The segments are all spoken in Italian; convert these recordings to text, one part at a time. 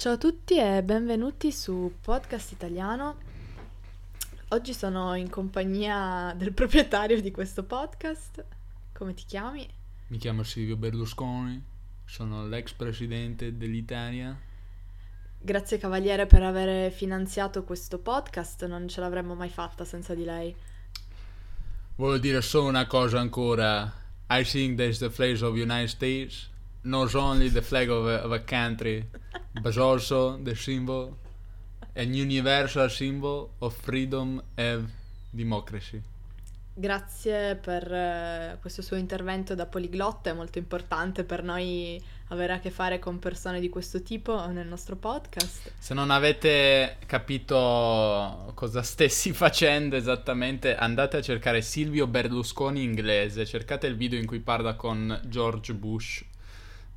Ciao a tutti e benvenuti su Podcast Italiano. Oggi sono in compagnia del proprietario di questo podcast. Come ti chiami? Mi chiamo Silvio Berlusconi, sono l'ex presidente dell'Italia. Grazie Cavaliere per aver finanziato questo podcast, non ce l'avremmo mai fatta senza di lei. Voglio dire solo una cosa ancora. I think that's the flag of the United States, not only the flag of a, of a country, but also the symbol, an universal symbol of freedom and democracy. Grazie per eh, questo suo intervento da poliglotta, è molto importante per noi avere a che fare con persone di questo tipo nel nostro podcast. Se non avete capito cosa stessi facendo esattamente, andate a cercare Silvio Berlusconi inglese, cercate il video in cui parla con George Bush,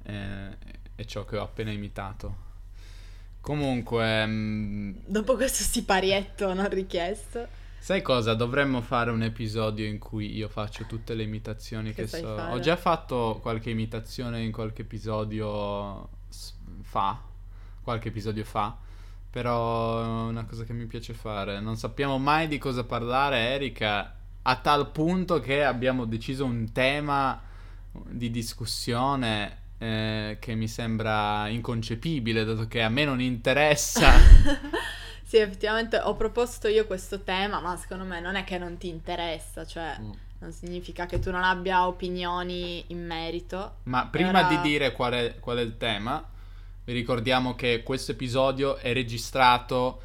eh, è ciò che ho appena imitato. Comunque, mm, Dopo questo siparietto non richiesto. sai cosa? Dovremmo fare un episodio in cui io faccio tutte le imitazioni Che che, so. fare? Ho già fatto qualche imitazione in qualche episodio fa, qualche episodio fa, però è una cosa che mi piace fare. Non sappiamo mai di cosa parlare, Erika, a tal punto che abbiamo deciso un tema di discussione eh, che mi sembra inconcepibile, dato che a me non interessa. Sì, effettivamente ho proposto io questo tema, ma secondo me non è che non ti interessa, cioè Mm. non significa che tu non abbia opinioni in merito. Ma prima Ora- di dire qual è, qual è il tema, vi ricordiamo che questo episodio è registrato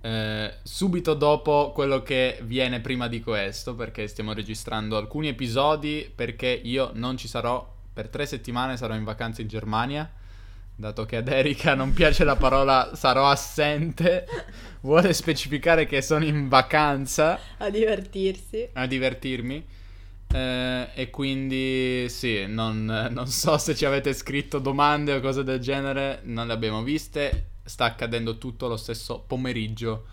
eh, subito dopo quello che viene prima di questo, perché stiamo registrando alcuni episodi perché io non ci sarò per tre settimane, sarò in vacanza in Germania. Dato che ad Erika non piace la parola sarò assente, vuole specificare che sono in vacanza A divertirsi. a divertirmi. Eh, e quindi sì, non, non so se ci avete scritto domande o cose del genere, non le abbiamo viste. Sta accadendo tutto lo stesso pomeriggio.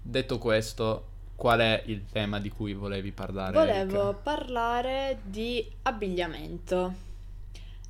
Detto questo, qual è il tema di cui volevi parlare? Volevo Erika? parlare di abbigliamento.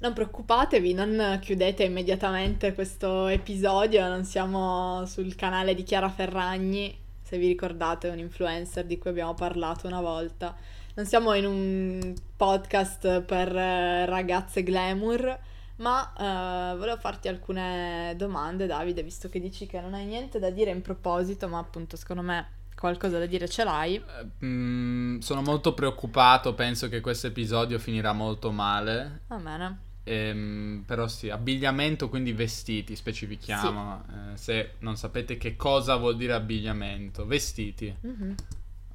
Non preoccupatevi, non chiudete immediatamente questo episodio, non siamo sul canale di Chiara Ferragni, se vi ricordate, un influencer di cui abbiamo parlato una volta. Non siamo in un podcast per eh, ragazze glamour, ma eh, volevo farti alcune domande, Davide, visto che dici che non hai niente da dire in proposito, ma appunto secondo me qualcosa da dire ce l'hai. Eh, mm, sono molto preoccupato, penso che questo episodio finirà molto male. Va bene. Ehm, però sì, abbigliamento, quindi vestiti, specifichiamo. Eh, se non sapete che cosa vuol dire abbigliamento, vestiti. Mhm.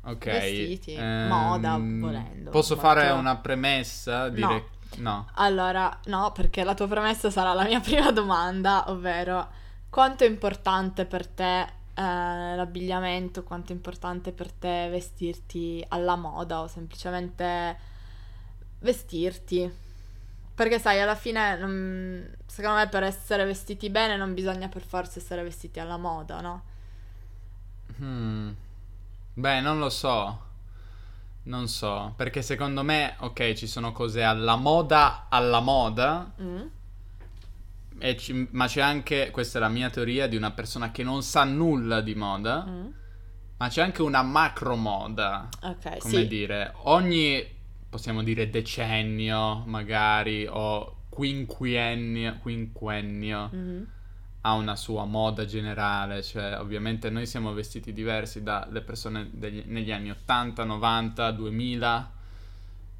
Ok. Vestiti, ehm, moda, volendo, Posso molto- fare una premessa? Dire... No. Allora, no, perché la tua premessa sarà la mia prima domanda, ovvero quanto è importante per te eh, l'abbigliamento, quanto è importante per te vestirti alla moda o semplicemente vestirti? Perché sai, alla fine, non- secondo me per essere vestiti bene non bisogna per forza essere vestiti alla moda, no? Hmm. Beh, non lo so. Non so, perché secondo me, ok, ci sono cose alla moda, alla moda, Mm? e ci- ma c'è anche, questa è la mia teoria, di una persona che non sa nulla di moda, Mm? ma c'è anche una macro moda. Ok, come sì. dire, ogni, possiamo dire decennio magari, o quinquennio, quinquennio Mhm. ha una sua moda generale, cioè ovviamente noi siamo vestiti diversi dalle persone degli- negli anni 80, 90, 2000,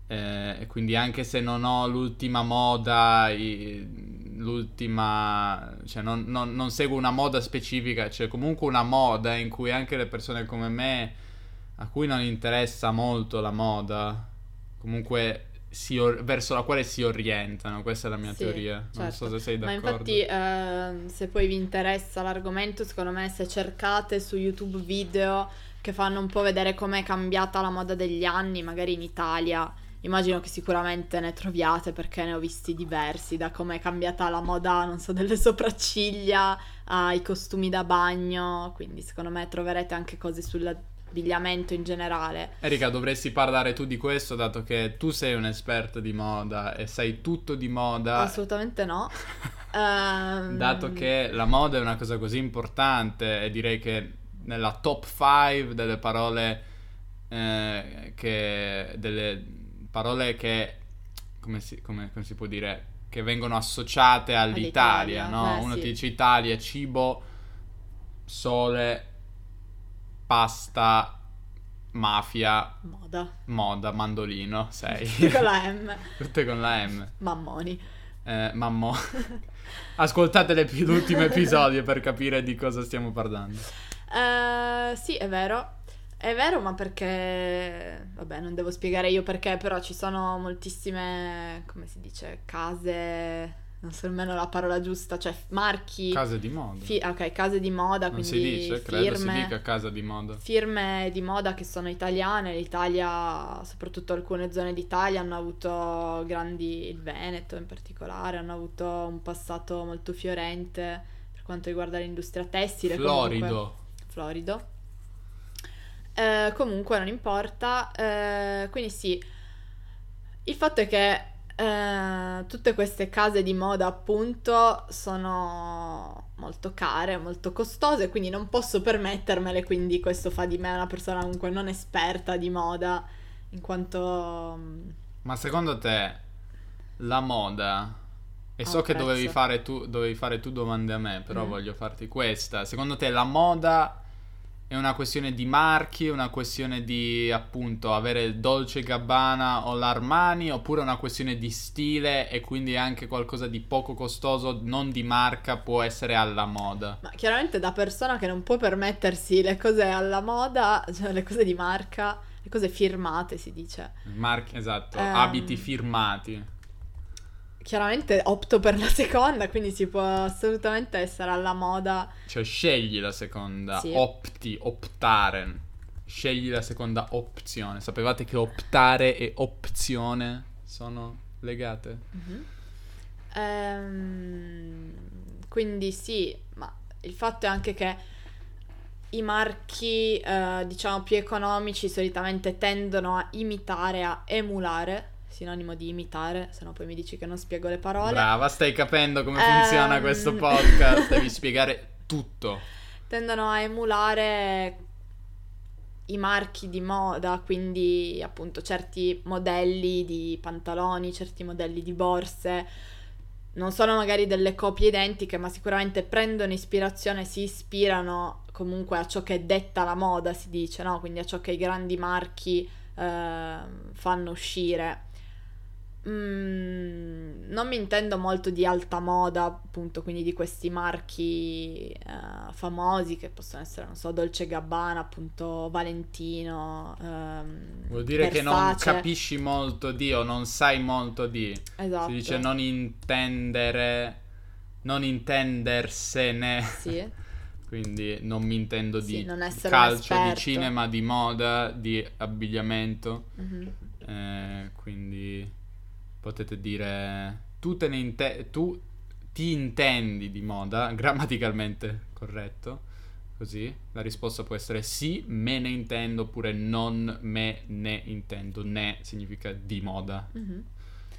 eh, e quindi anche se non ho l'ultima moda, i- l'ultima, cioè non, non- non seguo una moda specifica, c'è comunque una moda in cui anche le persone come me, a cui non interessa molto la moda, comunque si or- verso la quale si orientano, questa è la mia Sì, teoria, non certo. so se sei Ma d'accordo. infatti, ehm, se poi vi interessa l'argomento, secondo me, se cercate su YouTube video che fanno un po' vedere com'è cambiata la moda degli anni, magari in Italia, immagino che sicuramente ne troviate perché ne ho visti diversi, da com'è cambiata la moda, non so, delle sopracciglia ai costumi da bagno, quindi secondo me troverete anche cose sulla abbigliamento in generale. Erika, dovresti parlare tu di questo, dato che tu sei un esperto di moda e sai tutto di moda. Assolutamente no. um... Dato che la moda è una cosa così importante e direi che nella top 5 delle parole eh, che delle parole che come si, come, come si può dire che vengono associate all'Italia, all'Italia no? Beh, Uno sì. ti dice Italia, cibo, sole, pasta, mafia, moda, moda mandolino, sei. Tutte con la M. Tutte con la M. Mammoni. Eh, mammo. Ascoltate l'ultimo episodio per capire di cosa stiamo parlando. Uh, sì, è vero. È vero, ma perché... Vabbè, non devo spiegare io perché, però ci sono moltissime, come si dice, case... Non so nemmeno la parola giusta, cioè marchi... Case di moda. Fi- ok, case di moda, non quindi si dice, firme, credo si dica casa di moda. Firme di moda che sono italiane, l'Italia, soprattutto alcune zone d'Italia hanno avuto grandi, il Veneto in particolare, hanno avuto un passato molto fiorente per quanto riguarda l'industria tessile. Florido. Comunque, florido. Eh, comunque non importa. Eh, quindi sì, il fatto è che eh, tutte queste case di moda appunto sono molto care, molto costose, quindi non posso permettermele, quindi questo fa di me una persona comunque non esperta di moda, in quanto... Mm, Ma secondo te la moda... E so che dovevi fare, tu, dovevi fare, tu, domande a me, però mm. voglio farti questa. Secondo te la moda è una questione di marchi, una questione di appunto avere il Dolce Gabbana o l'Armani, oppure una questione di stile e quindi anche qualcosa di poco costoso, non di marca, può essere alla moda. Ma chiaramente da persona che non può permettersi le cose alla moda, cioè le cose di marca, le cose firmate si dice. Marchi, esatto, um... abiti firmati chiaramente opto per la seconda, quindi si può assolutamente essere alla moda. Cioè scegli la seconda, sì. opti, optare. Scegli la seconda opzione. Sapevate che optare e opzione sono legate? Mm-hmm. Ehm, quindi sì, ma il fatto è anche che i marchi, eh, diciamo, più economici solitamente tendono a imitare, a emulare sinonimo di imitare, se no poi mi dici che non spiego le parole. Brava, stai capendo come um... funziona questo podcast, devi spiegare tutto. Tendono a emulare i marchi di moda, quindi appunto certi modelli di pantaloni, certi modelli di borse. Non sono magari delle copie identiche, ma sicuramente prendono ispirazione, si ispirano comunque a ciò che è detta la moda, si dice, no? Quindi a ciò che i grandi marchi eh, fanno uscire. Mm, non mi intendo molto di alta moda, appunto, quindi di questi marchi uh, famosi che possono essere, non so, Dolce Gabbana, appunto, Valentino. Um, Vuol dire Versace. che non capisci molto di o non sai molto di. Esatto. Si dice non intendere, non intendersene. Sì. quindi non mi intendo di sì, calcio, di cinema, di moda, di abbigliamento. Mm-hmm. Eh, quindi potete dire tu, te ne inte- tu ti intendi di moda, grammaticalmente corretto, così la risposta può essere sì, me ne intendo, oppure non me ne intendo, ne significa di moda. Mm-hmm.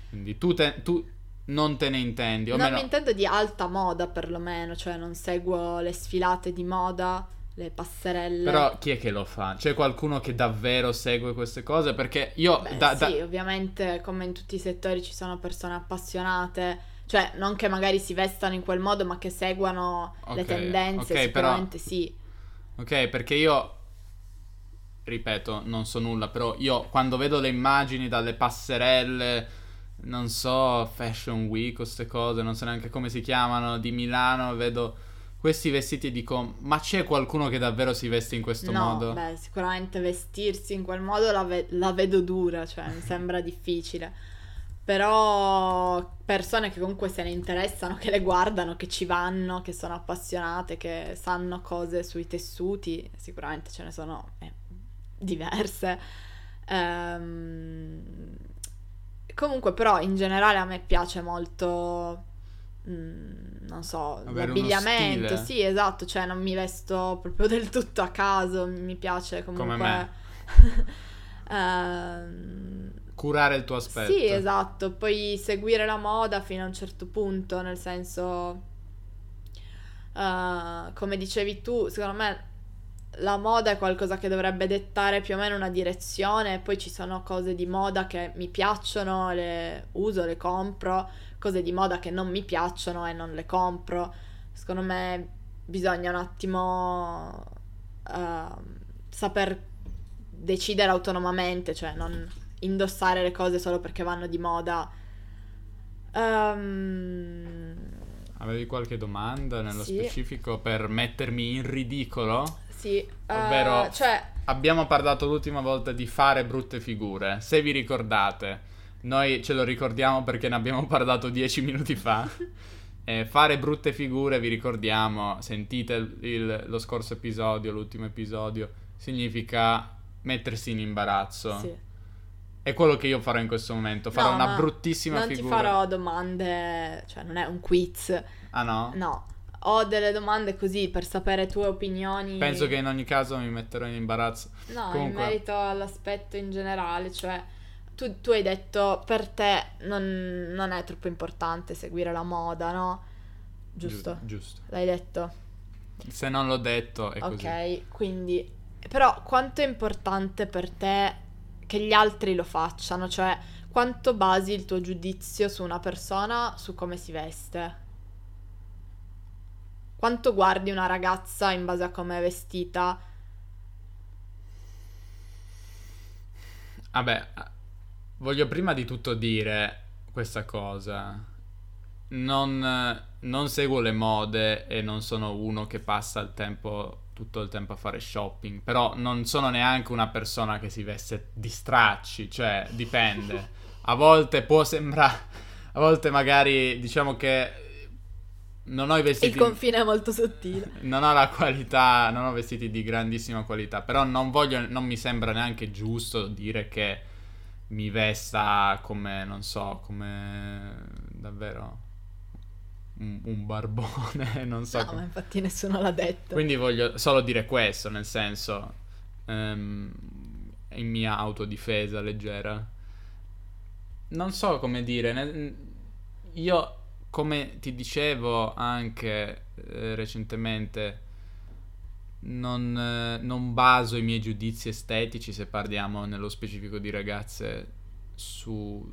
Quindi tu, te, tu, non te ne intendi. O non meno... mi intendo di alta moda perlomeno, cioè non seguo le sfilate di moda le passerelle. Però chi è che lo fa? C'è qualcuno che davvero segue queste cose? Perché io... Beh, da, sì, ovviamente come in tutti i settori ci sono persone appassionate, cioè non che magari si vestano in quel modo ma che seguano okay, le tendenze, okay, sicuramente però... sì. Ok, perché io... Ripeto, non so nulla, però io quando vedo le immagini dalle passerelle, non so, Fashion Week, queste cose, non so neanche come si chiamano, di Milano, vedo questi vestiti dico, ma c'è qualcuno che davvero si veste in questo no, modo? Beh, sicuramente vestirsi in quel modo la, ve- la vedo dura, cioè mi sembra difficile. Però persone che comunque se ne interessano, che le guardano, che ci vanno, che sono appassionate, che sanno cose sui tessuti, sicuramente ce ne sono eh, diverse. Ehm... Comunque però in generale a me piace molto mm, non so, Avere l'abbigliamento, sì, esatto, cioè non mi vesto proprio del tutto a caso, mi piace comunque... me. Ehm, Curare il tuo aspetto. sì, esatto, poi seguire la moda fino a un certo punto, nel senso, eh, come dicevi tu, secondo me la moda è qualcosa che dovrebbe dettare più o meno una direzione, poi ci sono cose di moda che mi piacciono, le uso, le compro, cose di moda che non mi piacciono e non le compro. Secondo me bisogna un attimo ehm, saper decidere autonomamente, cioè non indossare le cose solo perché vanno di moda. Ehm, Avevi qualche domanda nello Sì. specifico per mettermi in ridicolo? sì, Ovvero- cioè, Abbiamo parlato l'ultima volta di fare brutte figure. Se vi ricordate, noi ce lo ricordiamo perché ne abbiamo parlato dieci minuti fa. Eh, fare brutte figure, vi ricordiamo, sentite il- il- lo scorso episodio, l'ultimo episodio, significa mettersi in imbarazzo. sì. È quello che io farò in questo momento. Farò No, una ma bruttissima non figura. ti farò domande, cioè non è un quiz, Ah no? no. Ho delle domande così per sapere tue opinioni. Penso che in ogni caso mi metterò in imbarazzo. No, Comunque- in merito all'aspetto in generale, cioè tu, tu hai detto per te non, non è troppo importante seguire la moda, no? Giusto? Giu- giusto. L'hai detto? Se non l'ho detto è così. Ok, quindi però quanto è importante per te che gli altri lo facciano? Cioè, quanto basi il tuo giudizio su una persona su come si veste? Quanto guardi una ragazza in base a come è vestita? Vabbè, voglio prima di tutto dire questa cosa. Non, non seguo le mode e non sono uno che passa il tempo, tutto il tempo a fare shopping, però non sono neanche una persona che si veste di stracci, cioè dipende. A volte può sembrare, a volte magari diciamo che non ho i vestiti... Il confine è molto sottile. Non ho la qualità, non ho vestiti di grandissima qualità, però non voglio, non mi sembra neanche giusto dire che mi vesta come, non so, come davvero un, un barbone, non so. No, come- ma infatti nessuno l'ha detto. Quindi voglio solo dire questo, nel senso, ehm, in mia autodifesa leggera. Non so come dire, nel- io come ti dicevo anche eh, recentemente, non, eh, non baso i miei giudizi estetici, se parliamo nello specifico di ragazze, su,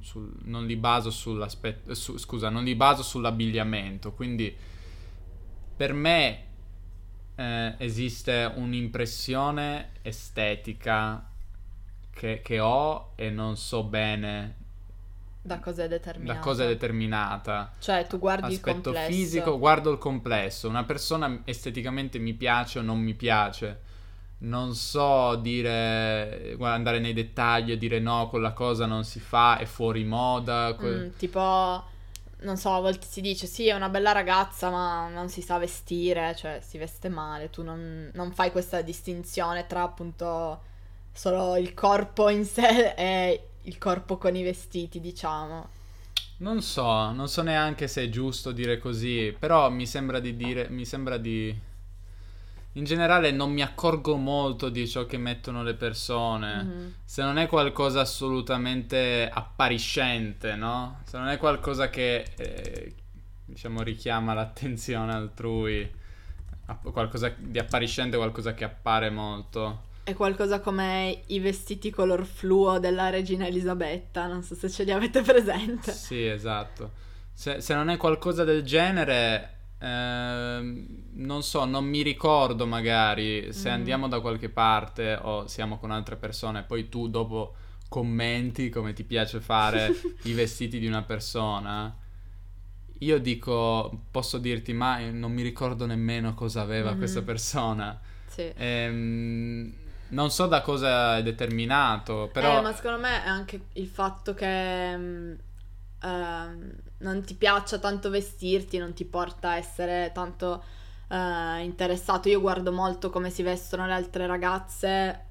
sul- non li baso sull'aspetto, su- scusa, non li baso sull'abbigliamento, quindi per me eh, esiste un'impressione estetica che, che ho e non so bene Da cosa è determinato? da cosa è determinata. Cioè, tu guardi il Aspetto complesso. fisico, guardo il complesso. Una persona esteticamente mi piace o non mi piace. Non so dire, andare nei dettagli e dire no, quella cosa non si fa, è fuori moda. que- Mm, tipo, non so, a volte si dice sì, è una bella ragazza, ma non si sa vestire, cioè si veste male. Tu non, non fai questa distinzione tra appunto solo il corpo in sé e il corpo con i vestiti, diciamo. Non so, non so neanche se è giusto dire così, però mi sembra di dire, mi sembra di... In generale non mi accorgo molto di ciò che mettono le persone. Mhm. Se non è qualcosa assolutamente appariscente, no? Se non è qualcosa che, eh, diciamo, richiama l'attenzione altrui, qualcosa di appariscente, qualcosa che appare molto. È qualcosa come i vestiti color fluo della regina Elisabetta, non so se ce li avete presente. Sì, esatto. Se, se non è qualcosa del genere, ehm, non so, non mi ricordo magari se Mhm. andiamo da qualche parte o siamo con altre persone, poi tu dopo commenti come ti piace fare i vestiti di una persona. Io dico, posso dirti, ma non mi ricordo nemmeno cosa aveva Mhm. questa persona. Sì. Ehm, non so da cosa è determinato, però... Eh, ma secondo me è anche il fatto che mm, ehm, non ti piaccia tanto vestirti, non ti porta a essere tanto eh, interessato. Io guardo molto come si vestono le altre ragazze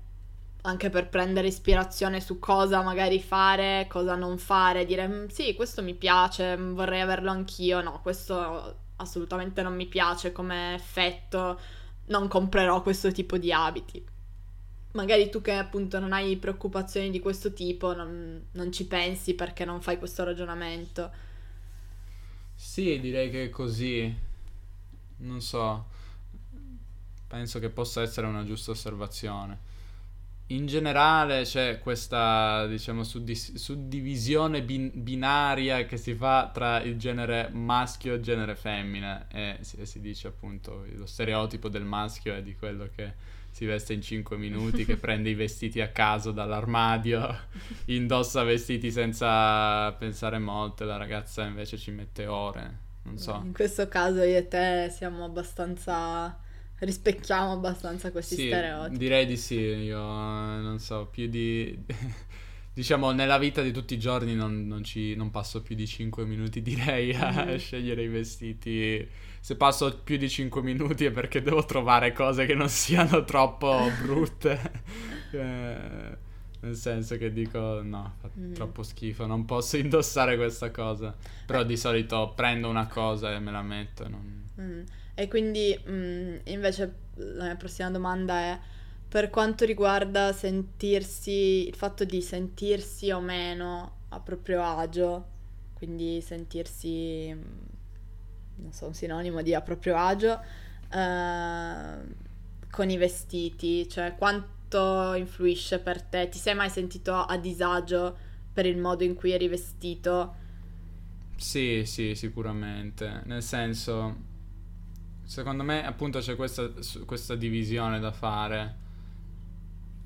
anche per prendere ispirazione su cosa magari fare, cosa non fare, dire "Mm, sì, questo mi piace, mm, vorrei averlo anch'io, no, questo assolutamente non mi piace come effetto, non comprerò questo tipo di abiti. Magari tu che appunto non hai preoccupazioni di questo tipo, non, non ci pensi perché non fai questo ragionamento. Sì, direi che è così. Non so. Penso che possa essere una giusta osservazione. In generale c'è questa, diciamo, suddis- suddivisione bin- binaria che si fa tra il genere maschio e il genere femmina e si, si dice appunto lo stereotipo del maschio è di quello che si veste in 5 minuti, che prende i vestiti a caso dall'armadio, indossa vestiti senza pensare molto, la ragazza invece ci mette ore, non so. In questo caso io e te siamo abbastanza rispecchiamo abbastanza questi Sì, stereotipi. direi di sì, io non so, più di... diciamo, nella vita di tutti i giorni non, non ci, non passo più di 5 minuti, direi, a Mhm. scegliere i vestiti. Se passo più di 5 minuti è perché devo trovare cose che non siano troppo brutte. Eh, nel senso che dico, no, fa Mhm. troppo schifo, non posso indossare questa cosa. Però di solito prendo una cosa e me la metto e non... Mm. E quindi mm, invece la mia prossima domanda è per quanto riguarda sentirsi, il fatto di sentirsi o meno a proprio agio, quindi sentirsi, mm, non so, un sinonimo di a proprio agio, eh, con i vestiti, cioè quanto influisce per te? Ti sei mai sentito a disagio per il modo in cui eri vestito? Sì, sì, sicuramente. Nel senso, secondo me appunto c'è questa, questa divisione da fare.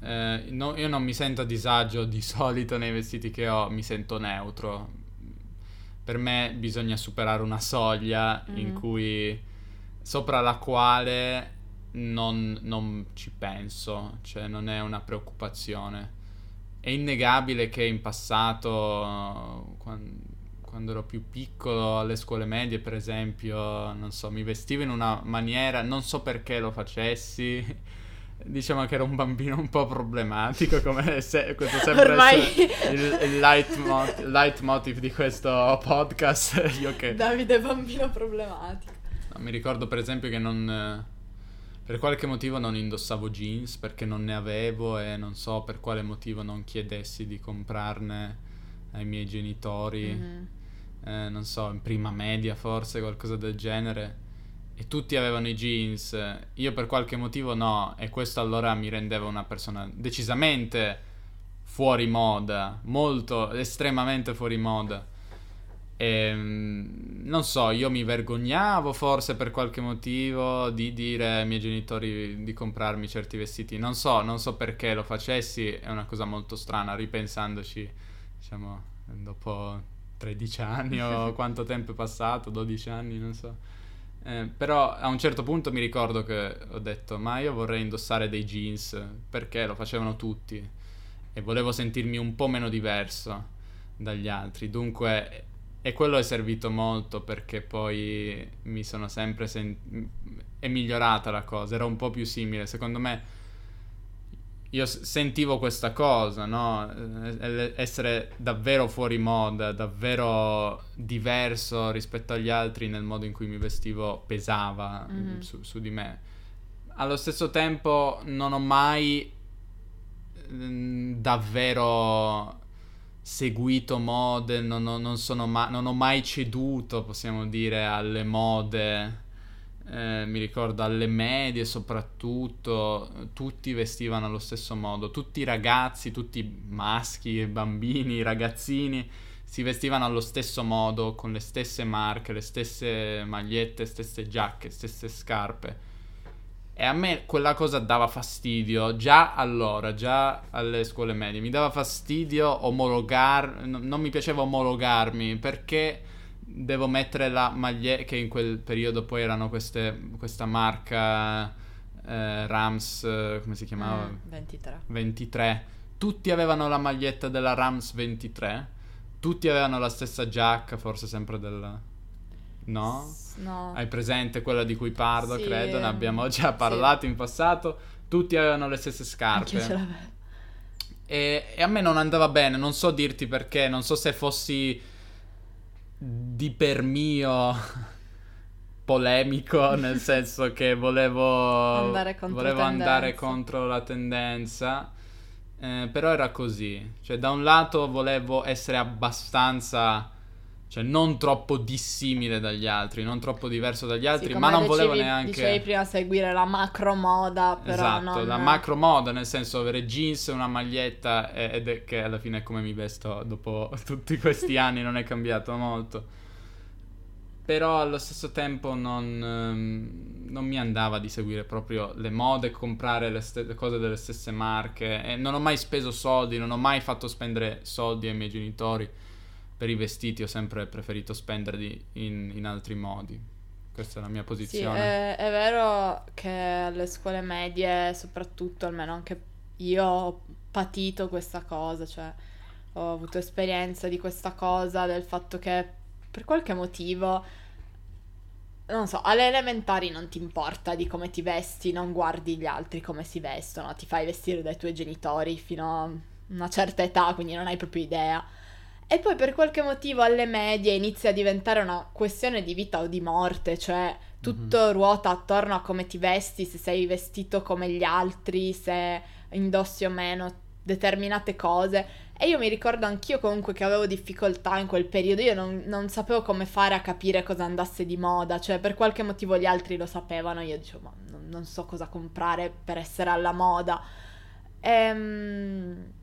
Eh, no- io non mi sento a disagio di solito nei vestiti che ho, mi sento neutro. Per me bisogna superare una soglia in Mhm. cui sopra la quale non, non ci penso, cioè non è una preoccupazione. È innegabile che in passato, quan- quando, ero più piccolo, alle scuole medie, per esempio, non so, mi vestivo in una maniera, non so perché lo facessi. Diciamo che ero un bambino un po' problematico, come se, questo sembra Ormai- il, il leitmot- leitmotiv di questo podcast. Io che Davide bambino problematico. No, mi ricordo per esempio che non... Per qualche motivo non indossavo jeans perché non ne avevo e non so per quale motivo non chiedessi di comprarne ai miei genitori, Mhm. eh, non so, in prima media forse, qualcosa del genere. E tutti avevano i jeans, io per qualche motivo no, e questo allora mi rendeva una persona decisamente fuori moda, molto, estremamente fuori moda. Ehm, non so, io mi vergognavo forse per qualche motivo di dire ai miei genitori di comprarmi certi vestiti. Non so, non so perché lo facessi, è una cosa molto strana, ripensandoci, diciamo, dopo 13 anni o quanto tempo è passato, 12 anni, non so. Eh, però a un certo punto mi ricordo che ho detto, ma io vorrei indossare dei jeans, perché lo facevano tutti e volevo sentirmi un po' meno diverso dagli altri. Dunque, e quello è servito molto perché poi mi sono sempre sen- è migliorata la cosa, era un po' più simile. Secondo me io sentivo questa cosa, no? Eh, Essere davvero fuori moda, davvero diverso rispetto agli altri nel modo in cui mi vestivo pesava mm, Mhm. su, su di me. Allo stesso tempo non ho mai mm, davvero seguito mode, non, ho- non sono ma- non ho mai ceduto, possiamo dire, alle mode. Eh, mi ricordo alle medie soprattutto, tutti vestivano allo stesso modo, tutti i ragazzi, tutti i maschi, e bambini, ragazzini si vestivano allo stesso modo, con le stesse marche, le stesse magliette, stesse giacche, stesse scarpe. E a me quella cosa dava fastidio già allora, già alle scuole medie. Mi dava fastidio omologar, no- non mi piaceva omologarmi perché devo mettere la maglietta, che in quel periodo poi erano queste, questa marca eh, Rams, come si chiamava? Mm, 23. 23. Tutti avevano la maglietta della Rams 23. Tutti avevano la stessa giacca, forse sempre del... No? S- No. Hai presente quella di cui parlo, Sì, credo, ne abbiamo già sì. parlato in passato. Tutti avevano le stesse Anch'io ce scarpe. l'avevo. E, e, a me non andava bene, non so dirti perché, non so se fossi di per mio polemico, nel senso che volevo andare contro, volevo andare contro la tendenza. Eh, però era così, cioè da un lato volevo essere abbastanza cioè non troppo dissimile dagli altri, non troppo diverso dagli altri, sì, ma non dicevi, volevo neanche... Dicevi prima seguire la macro moda, però Esatto, non... la macro moda, nel senso avere jeans, una maglietta ed è che alla fine è come mi vesto dopo tutti questi anni, non è cambiato molto. Però allo stesso tempo non, um, non mi andava di seguire proprio le mode, comprare le, st- le cose delle stesse marche e non ho mai speso soldi, non ho mai fatto spendere soldi ai miei genitori per i vestiti ho sempre preferito spenderli in, in altri modi. Questa è la mia posizione. Sì, è, è, vero che alle scuole medie, soprattutto, almeno anche io ho patito questa cosa, cioè ho avuto esperienza di questa cosa, del fatto che per qualche motivo, non so, alle elementari non ti importa di come ti vesti, non guardi gli altri come si vestono, ti fai vestire dai tuoi genitori fino a una certa età, quindi non hai proprio idea. E poi per qualche motivo alle medie inizia a diventare una questione di vita o di morte, cioè tutto mm-hmm. ruota attorno a come ti vesti, se sei vestito come gli altri, se indossi o meno determinate cose. E io mi ricordo anch'io comunque che avevo difficoltà in quel periodo, io non, non, sapevo come fare a capire cosa andasse di moda, cioè per qualche motivo gli altri lo sapevano, io dicevo ma non, non so cosa comprare per essere alla moda. Ehm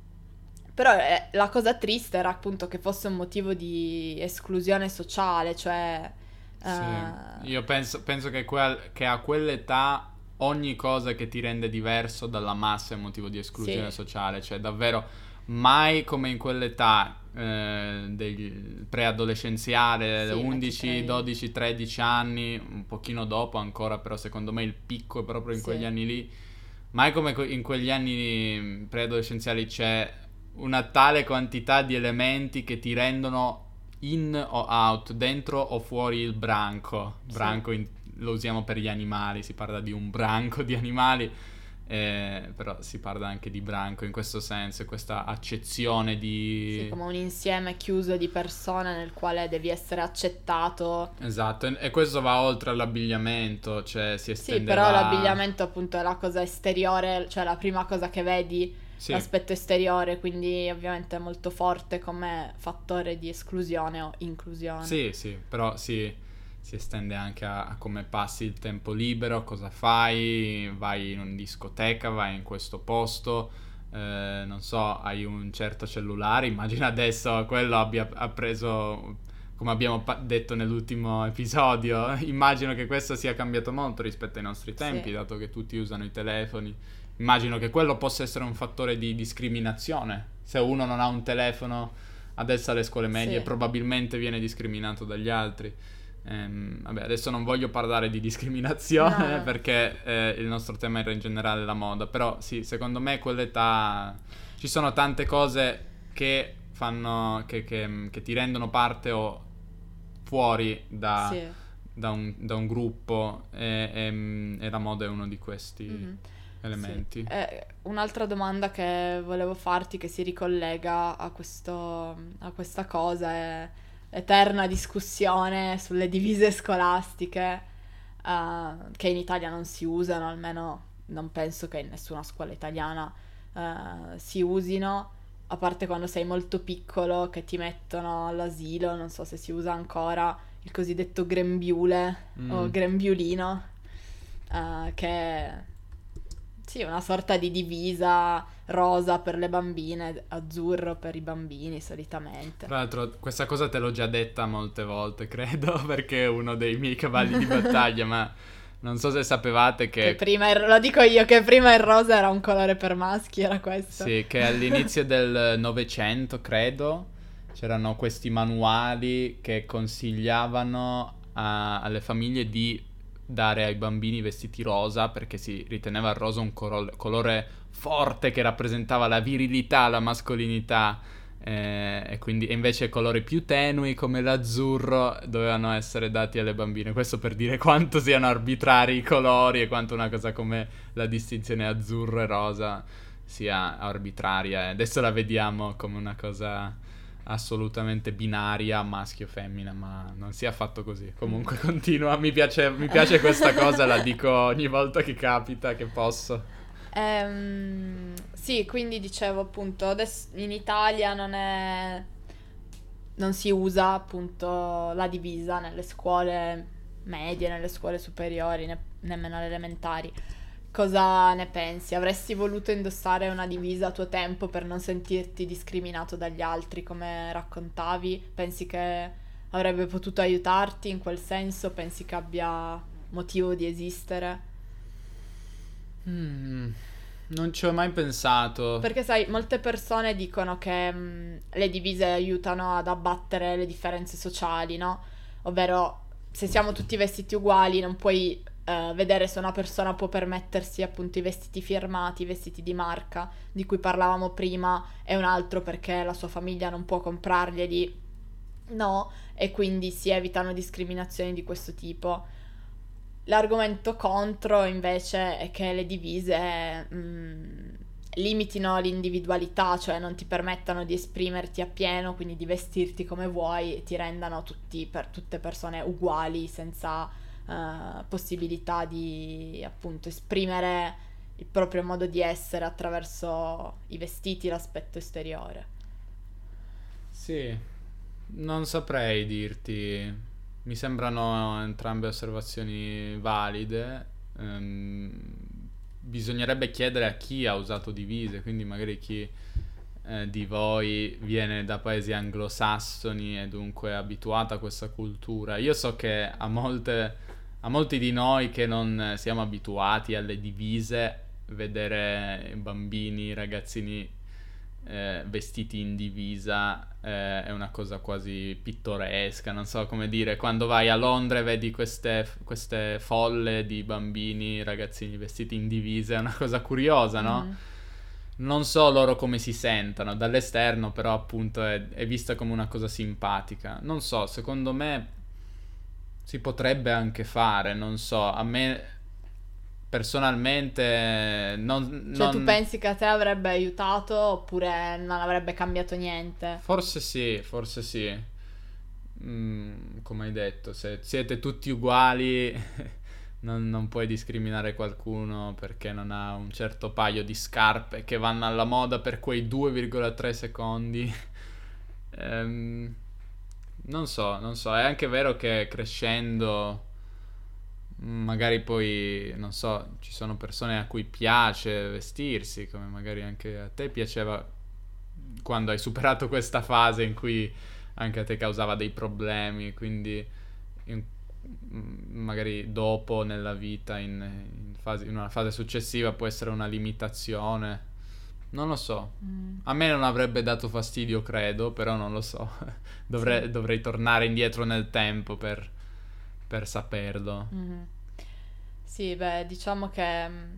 però eh, la cosa triste era appunto che fosse un motivo di esclusione sociale, cioè... Sì. Uh... Io penso, penso che, quel, che, a quell'età ogni cosa che ti rende diverso dalla massa è un motivo di esclusione sì. sociale, cioè davvero mai come in quell'età eh, del preadolescenziale, sì, 11, 12, 13 anni, un pochino dopo ancora, però secondo me il picco è proprio in sì. quegli anni lì. Mai come in quegli anni preadolescenziali c'è una tale quantità di elementi che ti rendono in o out, dentro o fuori il branco. Branco sì. in, lo usiamo per gli animali, si parla di un branco di animali, eh, però si parla anche di branco in questo senso, questa accezione di... Sì, come un insieme chiuso di persone nel quale devi essere accettato. Esatto, e questo va oltre all'abbigliamento, cioè si estende... Sì, però l'abbigliamento appunto è la cosa esteriore, cioè la prima cosa che vedi sì. l'aspetto esteriore, quindi ovviamente è molto forte come fattore di esclusione o inclusione. Sì, sì, però si, si estende anche a, a, come passi il tempo libero, cosa fai, vai in una discoteca, vai in questo posto, eh, non so, hai un certo cellulare, immagina adesso quello abbia ha preso come abbiamo pa- detto nell'ultimo episodio, immagino che questo sia cambiato molto rispetto ai nostri tempi, sì. dato che tutti usano i telefoni Immagino che quello possa essere un fattore di discriminazione. Se uno non ha un telefono adesso alle scuole medie, sì. probabilmente viene discriminato dagli altri. Ehm, vabbè, adesso non voglio parlare di discriminazione no. perché eh, il nostro tema era in generale la moda, però sì, secondo me quell'età ci sono tante cose che fanno che, che, che ti rendono parte o fuori da, sì. da, un, da un, gruppo e, e, e, la moda è uno di questi. Mm-hmm elementi. Sì. Eh, un'altra domanda che volevo farti che si ricollega a, questo, a questa cosa è l'eterna discussione sulle divise scolastiche uh, che in Italia non si usano, almeno non penso che in nessuna scuola italiana uh, si usino, a parte quando sei molto piccolo che ti mettono all'asilo, non so se si usa ancora il cosiddetto grembiule mm. o grembiulino, uh, che sì, una sorta di divisa rosa per le bambine, azzurro per i bambini solitamente. Tra l'altro questa cosa te l'ho già detta molte volte, credo, perché è uno dei miei cavalli di battaglia, ma non so se sapevate che... che prima il... Lo dico io, che prima il rosa era un colore per maschi, era questo. Sì, che all'inizio del Novecento, credo, c'erano questi manuali che consigliavano a... alle famiglie di dare ai bambini vestiti rosa perché si riteneva il rosa un coro- colore forte che rappresentava la virilità, la mascolinità eh, e quindi invece colori più tenui come l'azzurro dovevano essere dati alle bambine. Questo per dire quanto siano arbitrari i colori e quanto una cosa come la distinzione azzurro e rosa sia arbitraria. Adesso la vediamo come una cosa assolutamente binaria, maschio-femmina, ma non sia affatto così. Comunque continua, mi piace, mi piace questa cosa, la dico ogni volta che capita, che posso. Ehm, sì, quindi dicevo appunto, adesso in Italia non è... non si usa appunto la divisa nelle scuole medie, nelle scuole superiori, ne- nemmeno alle elementari. Cosa ne pensi? Avresti voluto indossare una divisa a tuo tempo per non sentirti discriminato dagli altri, come raccontavi? Pensi che avrebbe potuto aiutarti in quel senso? Pensi che abbia motivo di esistere? Mm, non ci ho mai pensato. Perché sai, molte persone dicono che mh, le divise aiutano ad abbattere le differenze sociali, no? Ovvero, se siamo tutti vestiti uguali, non puoi eh, vedere se una persona può permettersi appunto i vestiti firmati, i vestiti di marca di cui parlavamo prima e un altro perché la sua famiglia non può comprarglieli. No, e quindi si evitano discriminazioni di questo tipo. L'argomento contro invece è che le divise mh, mm, limitino l'individualità, cioè non ti permettano di esprimerti appieno, quindi di vestirti come vuoi e ti rendano tutti per tutte persone uguali senza uh, possibilità di appunto esprimere il proprio modo di essere attraverso i vestiti, l'aspetto esteriore. Sì, non saprei dirti. Mi sembrano entrambe osservazioni valide. Um, bisognerebbe chiedere a chi ha usato divise, quindi magari chi eh, di voi viene da paesi anglosassoni e dunque è abituata a questa cultura. Io so che a molte a molti di noi che non siamo abituati alle divise, vedere bambini, ragazzini eh, vestiti in divisa eh, è una cosa quasi pittoresca, non so come dire, quando vai a Londra e vedi queste, queste folle di bambini, ragazzini vestiti in divisa, è una cosa curiosa, no? Mm. Non so loro come si sentano dall'esterno, però appunto è, è vista come una cosa simpatica. Non so, secondo me si potrebbe anche fare, non so, a me personalmente non... Cioè non... tu pensi che a te avrebbe aiutato oppure non avrebbe cambiato niente? Forse sì, forse sì. Mm, come hai detto, se siete tutti uguali non, non, puoi discriminare qualcuno perché non ha un certo paio di scarpe che vanno alla moda per quei 2,3 secondi. ehm non so, non so, è anche vero che crescendo magari poi, non so, ci sono persone a cui piace vestirsi, come magari anche a te piaceva quando hai superato questa fase in cui anche a te causava dei problemi, quindi in, magari dopo nella vita, in, in, fase, in una fase successiva può essere una limitazione non lo so. Mm. A me non avrebbe dato fastidio, credo, però non lo so. Dovrei, sì. dovrei tornare indietro nel tempo per, per saperlo. Mm-hmm. Sì, beh, diciamo che mm,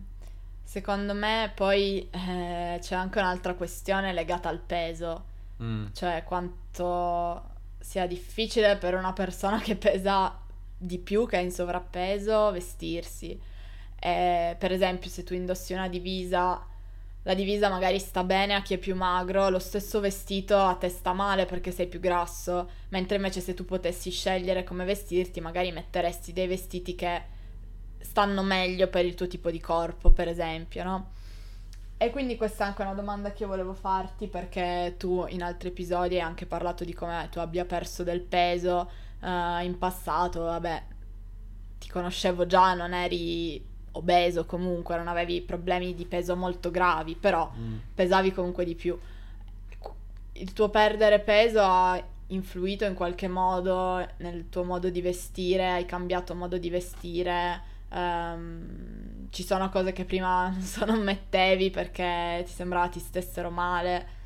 secondo me poi eh, c'è anche un'altra questione legata al peso. Mm. Cioè quanto sia difficile per una persona che pesa di più, che è in sovrappeso, vestirsi. E, per esempio, se tu indossi una divisa la divisa magari sta bene a chi è più magro, lo stesso vestito a te sta male perché sei più grasso, mentre invece se tu potessi scegliere come vestirti, magari metteresti dei vestiti che stanno meglio per il tuo tipo di corpo, per esempio, no? E quindi questa è anche una domanda che io volevo farti perché tu in altri episodi hai anche parlato di come tu abbia perso del peso uh, in passato, vabbè, ti conoscevo già, non eri obeso comunque, non avevi problemi di peso molto gravi, però mm. pesavi comunque di più. Il tuo perdere peso ha influito in qualche modo nel tuo modo di vestire, hai cambiato modo di vestire, um, ci sono cose che prima non, so, non mettevi perché ti sembrava ti stessero male.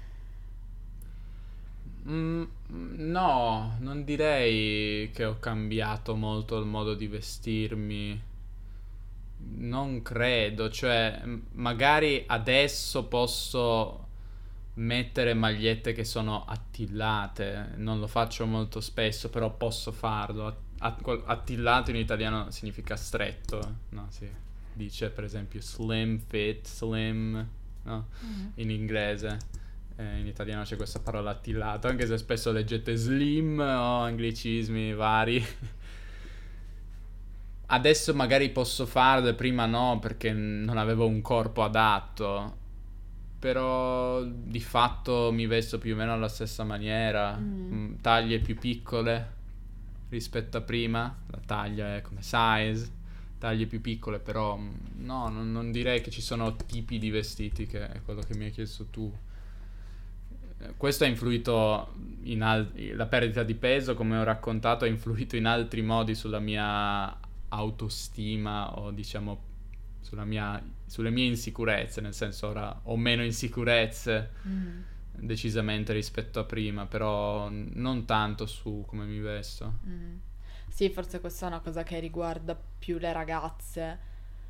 Mm, no, non direi che ho cambiato molto il modo di vestirmi non credo, cioè magari adesso posso mettere magliette che sono attillate, non lo faccio molto spesso, però posso farlo. Attillato in italiano significa stretto, no, sì. Dice per esempio slim fit, slim, no? Mm. In inglese. Eh, in italiano c'è questa parola attillato, anche se spesso leggete slim o anglicismi vari. Adesso magari posso farle, prima no, perché non avevo un corpo adatto. Però di fatto mi vesto più o meno alla stessa maniera, mm. mm taglie più piccole rispetto a prima, la taglia è come size, taglie più piccole, però mm, no, non, non direi che ci sono tipi di vestiti, che è quello che mi hai chiesto tu. Questo ha influito in al- la perdita di peso, come ho raccontato, ha influito in altri modi sulla mia autostima o diciamo mia, sulle mie insicurezze, nel senso ora ho meno insicurezze mm. decisamente rispetto a prima, però non tanto su come mi vesto. Mm. Sì, forse questa è una cosa che riguarda più le ragazze.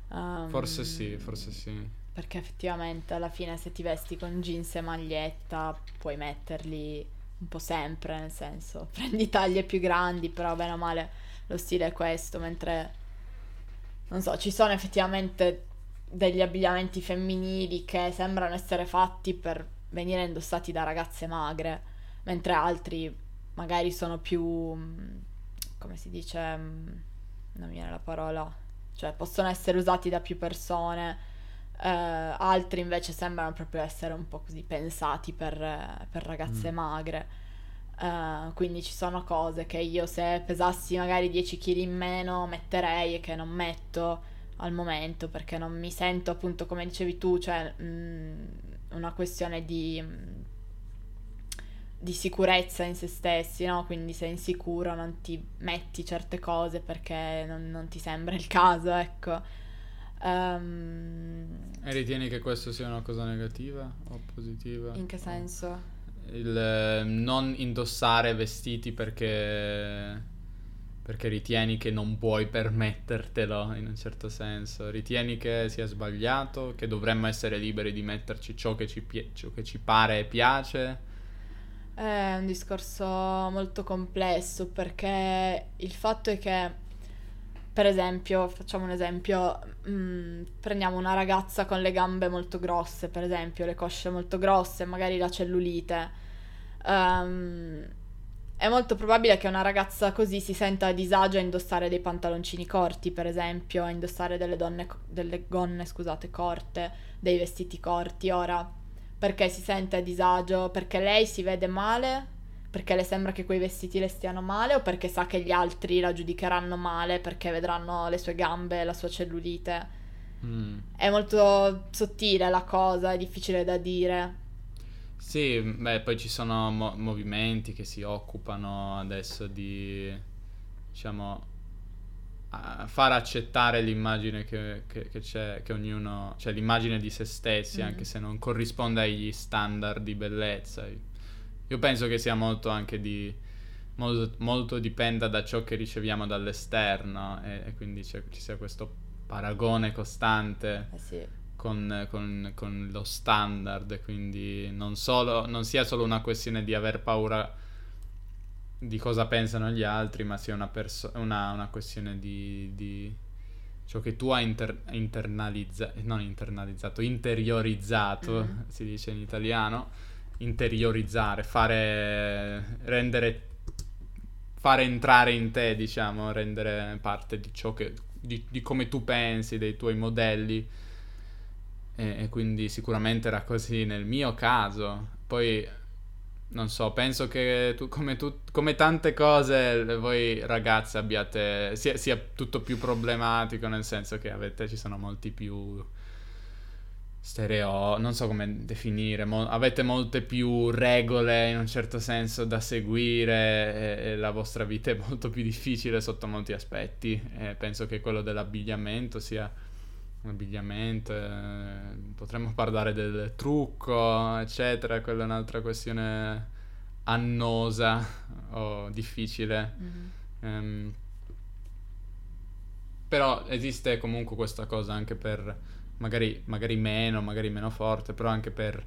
Um, forse sì, forse sì. Perché effettivamente alla fine se ti vesti con jeans e maglietta puoi metterli un po' sempre, nel senso prendi taglie più grandi, però bene o male lo stile è questo, mentre non so, ci sono effettivamente degli abbigliamenti femminili che sembrano essere fatti per venire indossati da ragazze magre, mentre altri magari sono più mm, come si dice mm, non mi viene la parola, cioè possono essere usati da più persone. Uh, altri invece sembrano proprio essere un po' così pensati per, per ragazze mm. magre. Uh, quindi ci sono cose che io se pesassi magari 10 kg in meno metterei e che non metto al momento perché non mi sento appunto come dicevi tu, cioè mh, mm, una questione di, di, sicurezza in se stessi, no? Quindi sei insicuro non ti metti certe cose perché non, non ti sembra il caso, ecco. Um, e ritieni che questo sia una cosa negativa o positiva? In che senso? Il eh, non indossare vestiti perché perché ritieni che non puoi permettertelo in un certo senso, ritieni che sia sbagliato, che dovremmo essere liberi di metterci ciò che ci, pie- ciò che ci pare e piace? È un discorso molto complesso perché il fatto è che, per esempio, facciamo un esempio, mh, mm, prendiamo una ragazza con le gambe molto grosse, per esempio, le cosce molto grosse, magari la cellulite Um, è molto probabile che una ragazza così si senta a disagio a indossare dei pantaloncini corti, per esempio, a indossare delle, donne, delle gonne scusate, corte, dei vestiti corti. Ora, perché si sente a disagio? Perché lei si vede male? Perché le sembra che quei vestiti le stiano male? O perché sa che gli altri la giudicheranno male perché vedranno le sue gambe, la sua cellulite? Mm. È molto sottile la cosa, è difficile da dire. Sì, beh, poi ci sono mo- movimenti che si occupano adesso di, diciamo, far accettare l'immagine che, che, che, c'è, che ognuno, cioè l'immagine di se stessi, mm. anche se non corrisponde agli standard di bellezza. Io penso che sia molto anche di, molto, molto dipenda da ciò che riceviamo dall'esterno e, e quindi ci sia questo paragone costante. Eh sì con, con, con, lo standard, quindi non, solo, non sia solo una questione di aver paura di cosa pensano gli altri, ma sia una, perso- una, una questione di, di, ciò che tu hai inter- internalizzato, non internalizzato, interiorizzato, mm-hmm. si dice in italiano, interiorizzare, fare, rendere, fare entrare in te, diciamo, rendere parte di ciò che, di, di come tu pensi, dei tuoi modelli e, e quindi sicuramente era così nel mio caso. Poi non so, penso che tu, come, tu, come, tante cose voi ragazze abbiate sia, sia, tutto più problematico nel senso che avete, ci sono molti più stereo, non so come definire, mo, avete molte più regole in un certo senso da seguire e, e, la vostra vita è molto più difficile sotto molti aspetti e penso che quello dell'abbigliamento sia abbigliamento, eh, potremmo parlare del trucco, eccetera, quella è un'altra questione annosa o difficile. Mm-hmm. Um, però esiste comunque questa cosa anche per, magari, magari meno, magari meno forte, però anche per,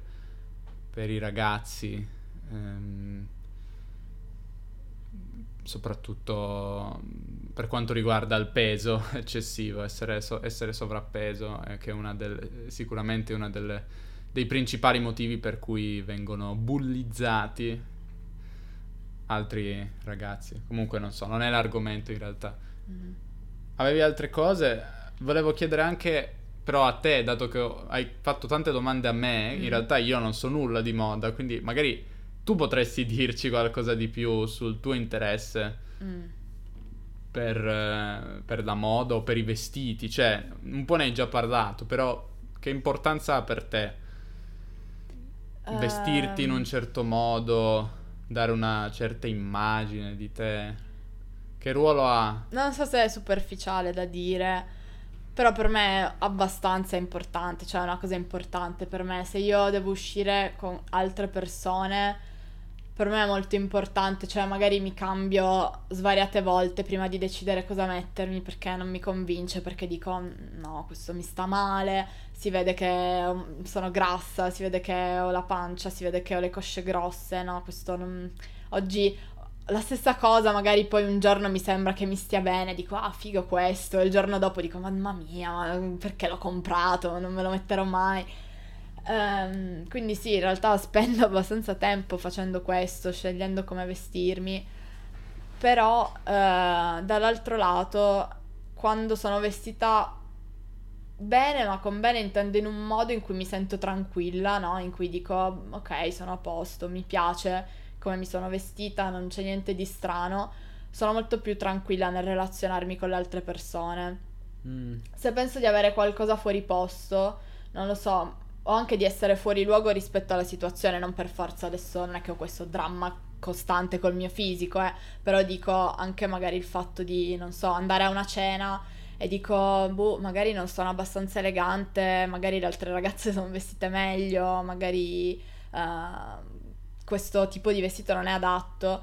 per i ragazzi. Um, soprattutto per quanto riguarda il peso eccessivo, essere, so- essere sovrappeso, eh, che è una delle, sicuramente delle dei principali motivi per cui vengono bullizzati altri ragazzi. Comunque non so, non è l'argomento in realtà. Mm. Avevi altre cose? Volevo chiedere anche però a te, dato che hai fatto tante domande a me, mm. in realtà io non so nulla di moda, quindi magari tu potresti dirci qualcosa di più sul tuo interesse mm. per, per, la moda o per i vestiti. Cioè, un po' ne hai già parlato, però che importanza ha per te vestirti in un ehm. certo modo? dare una certa immagine di te. Che ruolo ha? Non so se è superficiale da dire, però per me è abbastanza importante, cioè è una cosa importante per me. Se io devo uscire con altre persone, per me è molto importante, cioè magari mi cambio svariate volte prima di decidere cosa mettermi perché non mi convince, perché dico no, questo mi sta male, si vede che sono grassa, si vede che ho la pancia, si vede che ho le cosce grosse, no, questo non... Oggi la stessa cosa, magari poi un giorno mi sembra che mi stia bene, dico ah figo questo, e il giorno dopo dico mamma mia, perché l'ho comprato, non me lo metterò mai. Um, quindi sì, in realtà spendo abbastanza tempo facendo questo, scegliendo come vestirmi, però uh, dall'altro lato, quando sono vestita bene, ma con bene intendo in un modo in cui mi sento tranquilla, no? In cui dico, ok, sono a posto, mi piace come mi sono vestita, non c'è niente di strano. Sono molto più tranquilla nel relazionarmi con le altre persone. Mm. Se penso di avere qualcosa fuori posto, non lo so, o anche di essere fuori luogo rispetto alla situazione, non per forza adesso non è che ho questo dramma costante col mio fisico, eh, però dico anche magari il fatto di, non so, andare a una cena e dico, boh, magari non sono abbastanza elegante, magari le altre ragazze sono vestite meglio, magari uh, questo tipo di vestito non è adatto.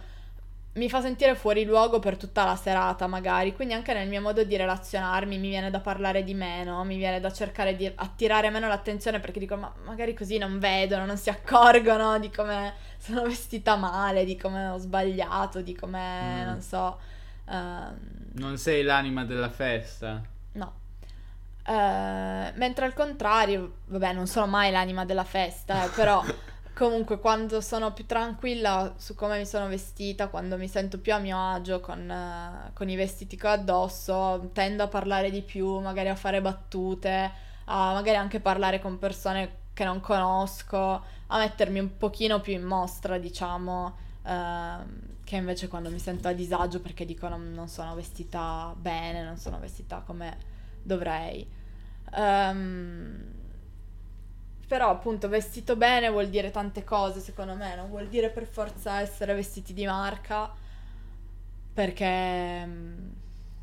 Mi fa sentire fuori luogo per tutta la serata, magari. Quindi anche nel mio modo di relazionarmi mi viene da parlare di meno, mi viene da cercare di attirare meno l'attenzione perché dico, ma magari così non vedono, non si accorgono di come sono vestita male, di come ho sbagliato, di come, mm. non so. Uh, non sei l'anima della festa. No. Uh, mentre al contrario, vabbè, non sono mai l'anima della festa, eh, però comunque quando sono più tranquilla su come mi sono vestita, quando mi sento più a mio agio con, uh, con i vestiti che ho addosso, tendo a parlare di più, magari a fare battute, a magari anche parlare con persone che non conosco, a mettermi un pochino più in mostra, diciamo. Uh, che invece quando mi sento a disagio perché dico non, non sono vestita bene, non sono vestita come dovrei. Um, però appunto vestito bene vuol dire tante cose secondo me, non vuol dire per forza essere vestiti di marca perché mm,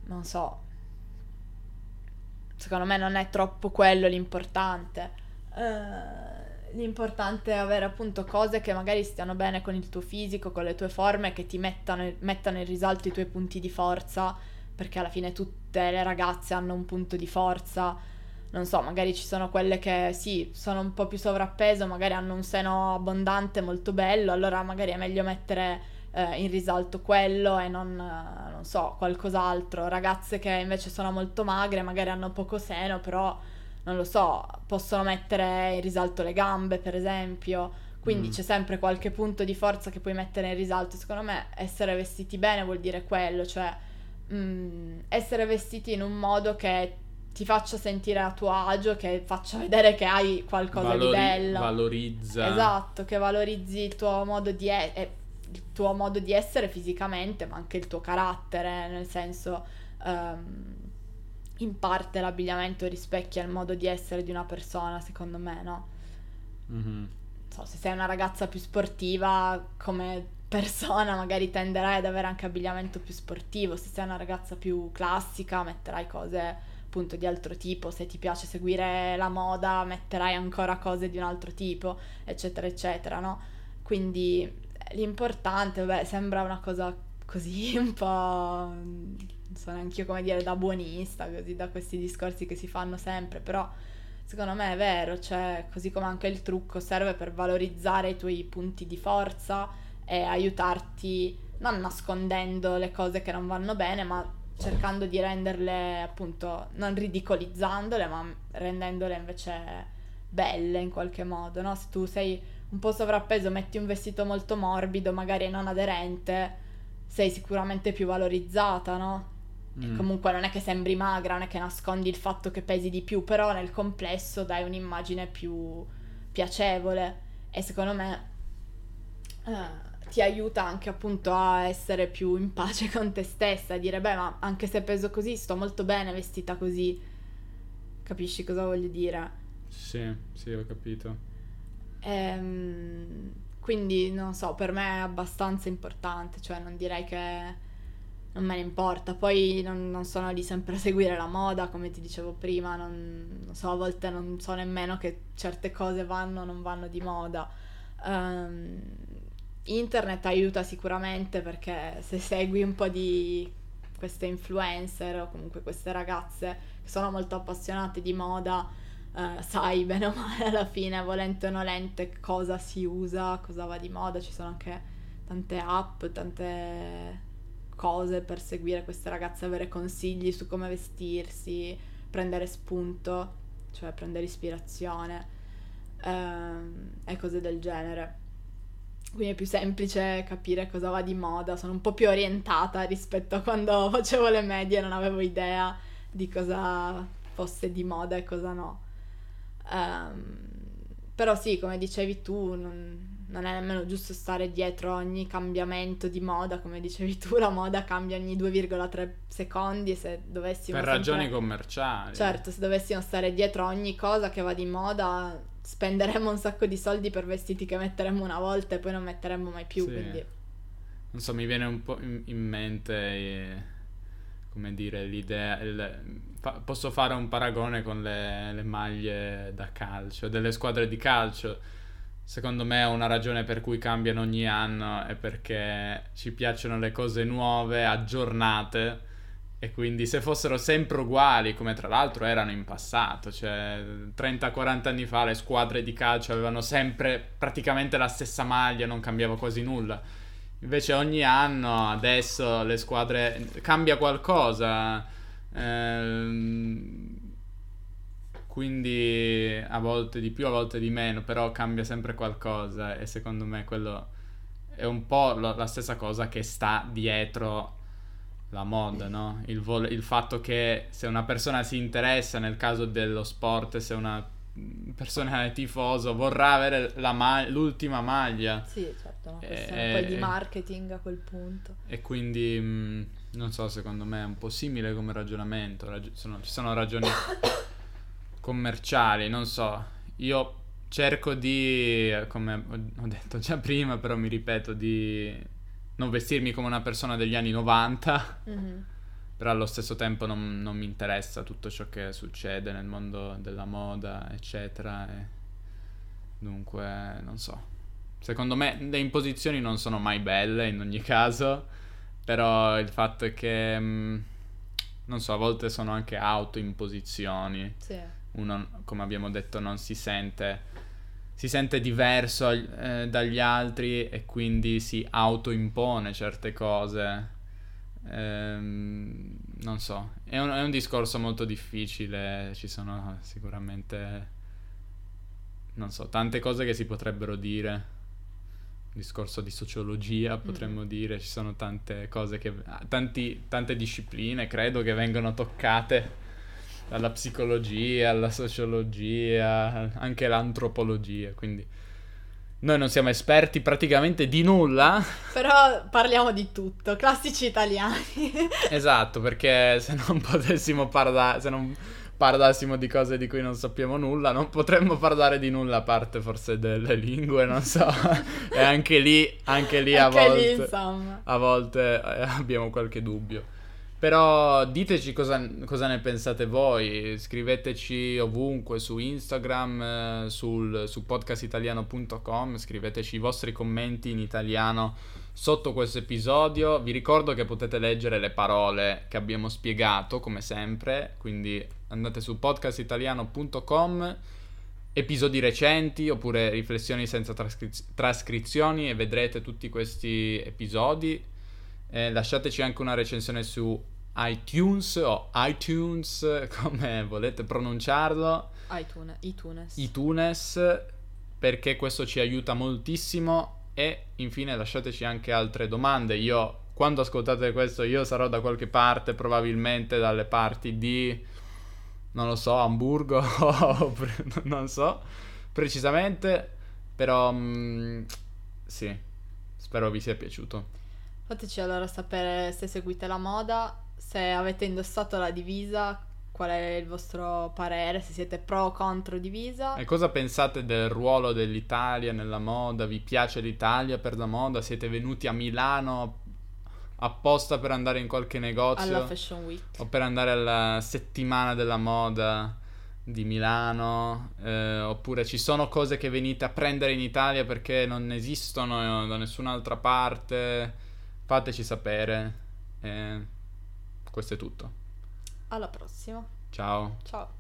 non so, secondo me non è troppo quello l'importante. Uh, l'importante è avere appunto cose che magari stiano bene con il tuo fisico, con le tue forme, che ti mettano, mettano in risalto i tuoi punti di forza, perché alla fine tutte le ragazze hanno un punto di forza. Non so, magari ci sono quelle che sì, sono un po' più sovrappeso, magari hanno un seno abbondante molto bello, allora magari è meglio mettere eh, in risalto quello e non, eh, non so, qualcos'altro. Ragazze che invece sono molto magre, magari hanno poco seno, però non lo so, possono mettere in risalto le gambe, per esempio. Quindi mm. c'è sempre qualche punto di forza che puoi mettere in risalto. Secondo me essere vestiti bene vuol dire quello, cioè mh, mm, essere vestiti in un modo che ti faccia sentire a tuo agio, che faccia vedere che hai qualcosa Valori- di bello. Valorizza. Esatto, che valorizzi il tuo modo di, e- il tuo modo di essere fisicamente, ma anche il tuo carattere, nel senso... Um, in parte l'abbigliamento rispecchia il modo di essere di una persona, secondo me, no? Mm-hmm. So, se sei una ragazza più sportiva, come persona magari tenderai ad avere anche abbigliamento più sportivo, se sei una ragazza più classica metterai cose appunto di altro tipo, se ti piace seguire la moda metterai ancora cose di un altro tipo, eccetera, eccetera, no? Quindi l'importante, vabbè, sembra una cosa così un po' non so neanche io come dire, da buonista, così da questi discorsi che si fanno sempre, però secondo me è vero, cioè così come anche il trucco serve per valorizzare i tuoi punti di forza e aiutarti non nascondendo le cose che non vanno bene, ma cercando di renderle appunto non ridicolizzandole, ma rendendole invece belle in qualche modo, no? Se tu sei un po' sovrappeso, metti un vestito molto morbido, magari non aderente, sei sicuramente più valorizzata, no? Mm. comunque non è che sembri magra, non è che nascondi il fatto che pesi di più, però nel complesso dai un'immagine più piacevole e secondo me eh, ti aiuta anche appunto a essere più in pace con te stessa, a dire beh ma anche se peso così sto molto bene vestita così, capisci cosa voglio dire? Sì, sì, ho capito. Ehm, quindi non so, per me è abbastanza importante, cioè non direi che non me ne importa. Poi non, non, sono lì sempre a seguire la moda, come ti dicevo prima, non, non, so, a volte non so nemmeno che certe cose vanno o non vanno di moda. Um, internet aiuta sicuramente perché se segui un po' di queste influencer o comunque queste ragazze che sono molto appassionate di moda, uh, sai bene o male alla fine, volente o nolente, cosa si usa, cosa va di moda. Ci sono anche tante app, tante cose per seguire queste ragazze, avere consigli su come vestirsi, prendere spunto, cioè prendere ispirazione ehm, e cose del genere. Quindi è più semplice capire cosa va di moda, sono un po' più orientata rispetto a quando facevo le medie, non avevo idea di cosa fosse di moda e cosa no. Um, però sì, come dicevi tu, non, non è nemmeno giusto stare dietro ogni cambiamento di moda, come dicevi tu, la moda cambia ogni 2,3 secondi se dovessimo... Per sempre... ragioni commerciali. Certo, se dovessimo stare dietro ogni cosa che va di moda, spenderemmo un sacco di soldi per vestiti che metteremmo una volta e poi non metteremmo mai più, sì. quindi... Non so, mi viene un po' in, in mente, eh, come dire, l'idea... Il, fa, posso fare un paragone con le, le maglie da calcio, delle squadre di calcio Secondo me una ragione per cui cambiano ogni anno è perché ci piacciono le cose nuove, aggiornate e quindi se fossero sempre uguali, come tra l'altro erano in passato, cioè 30-40 anni fa le squadre di calcio avevano sempre praticamente la stessa maglia, non cambiava quasi nulla. Invece ogni anno adesso le squadre cambia qualcosa. Ehm quindi a volte di più, a volte di meno, però cambia sempre qualcosa e secondo me quello è un po' la stessa cosa che sta dietro la moda, no? Il, vol- il, fatto che se una persona si interessa nel caso dello sport, se una persona è tifoso vorrà avere ma- l'ultima maglia. Sì, certo, una questione e, poi di marketing a quel punto. E quindi, mh, non so, secondo me è un po' simile come ragionamento, Rag- sono, ci sono ragioni commerciali, non so, io cerco di, come ho detto già prima, però mi ripeto, di non vestirmi come una persona degli anni 90, mm-hmm. però allo stesso tempo non, non, mi interessa tutto ciò che succede nel mondo della moda, eccetera. E dunque, non so. Secondo me le imposizioni non sono mai belle in ogni caso, però il fatto è che, mm, non so, a volte sono anche autoimposizioni. Sì uno, come abbiamo detto, non si sente, si sente diverso eh, dagli altri e quindi si autoimpone certe cose. Ehm, non so, è un, è un discorso molto difficile, ci sono sicuramente, non so, tante cose che si potrebbero dire discorso di sociologia, potremmo mm. dire, ci sono tante cose che tanti, tante discipline credo che vengono toccate dalla psicologia alla sociologia, anche l'antropologia, quindi noi non siamo esperti praticamente di nulla. Però parliamo di tutto, classici italiani. esatto, perché se non potessimo parlare, se non parlassimo di cose di cui non sappiamo nulla, non potremmo parlare di nulla a parte forse delle lingue, non so. e anche lì, anche lì a volte, lì, a volte abbiamo qualche dubbio. Però diteci cosa, cosa, ne pensate voi, scriveteci ovunque su Instagram, eh, sul, su podcastitaliano.com, scriveteci i vostri commenti in italiano sotto questo episodio. Vi ricordo che potete leggere le parole che abbiamo spiegato, come sempre, quindi andate su podcastitaliano.com, episodi recenti oppure riflessioni senza trascriz- trascrizioni e vedrete tutti questi episodi eh, lasciateci anche una recensione su iTunes o iTunes, come volete pronunciarlo. iTunes. iTunes. iTunes, perché questo ci aiuta moltissimo. E infine lasciateci anche altre domande. Io, quando ascoltate questo, io sarò da qualche parte, probabilmente dalle parti di, non lo so, Hamburgo, non so precisamente, però mh, sì, spero vi sia piaciuto. Fateci allora sapere se seguite la moda, se avete indossato la divisa, qual è il vostro parere, se siete pro o contro divisa. E cosa pensate del ruolo dell'Italia nella moda? Vi piace l'Italia per la moda? Siete venuti a Milano apposta per andare in qualche negozio? Alla Fashion Week. O per andare alla settimana della moda di Milano? Eh, oppure ci sono cose che venite a prendere in Italia perché non esistono da nessun'altra parte? Fateci sapere. Eh, questo è tutto. Alla prossima. Ciao. Ciao.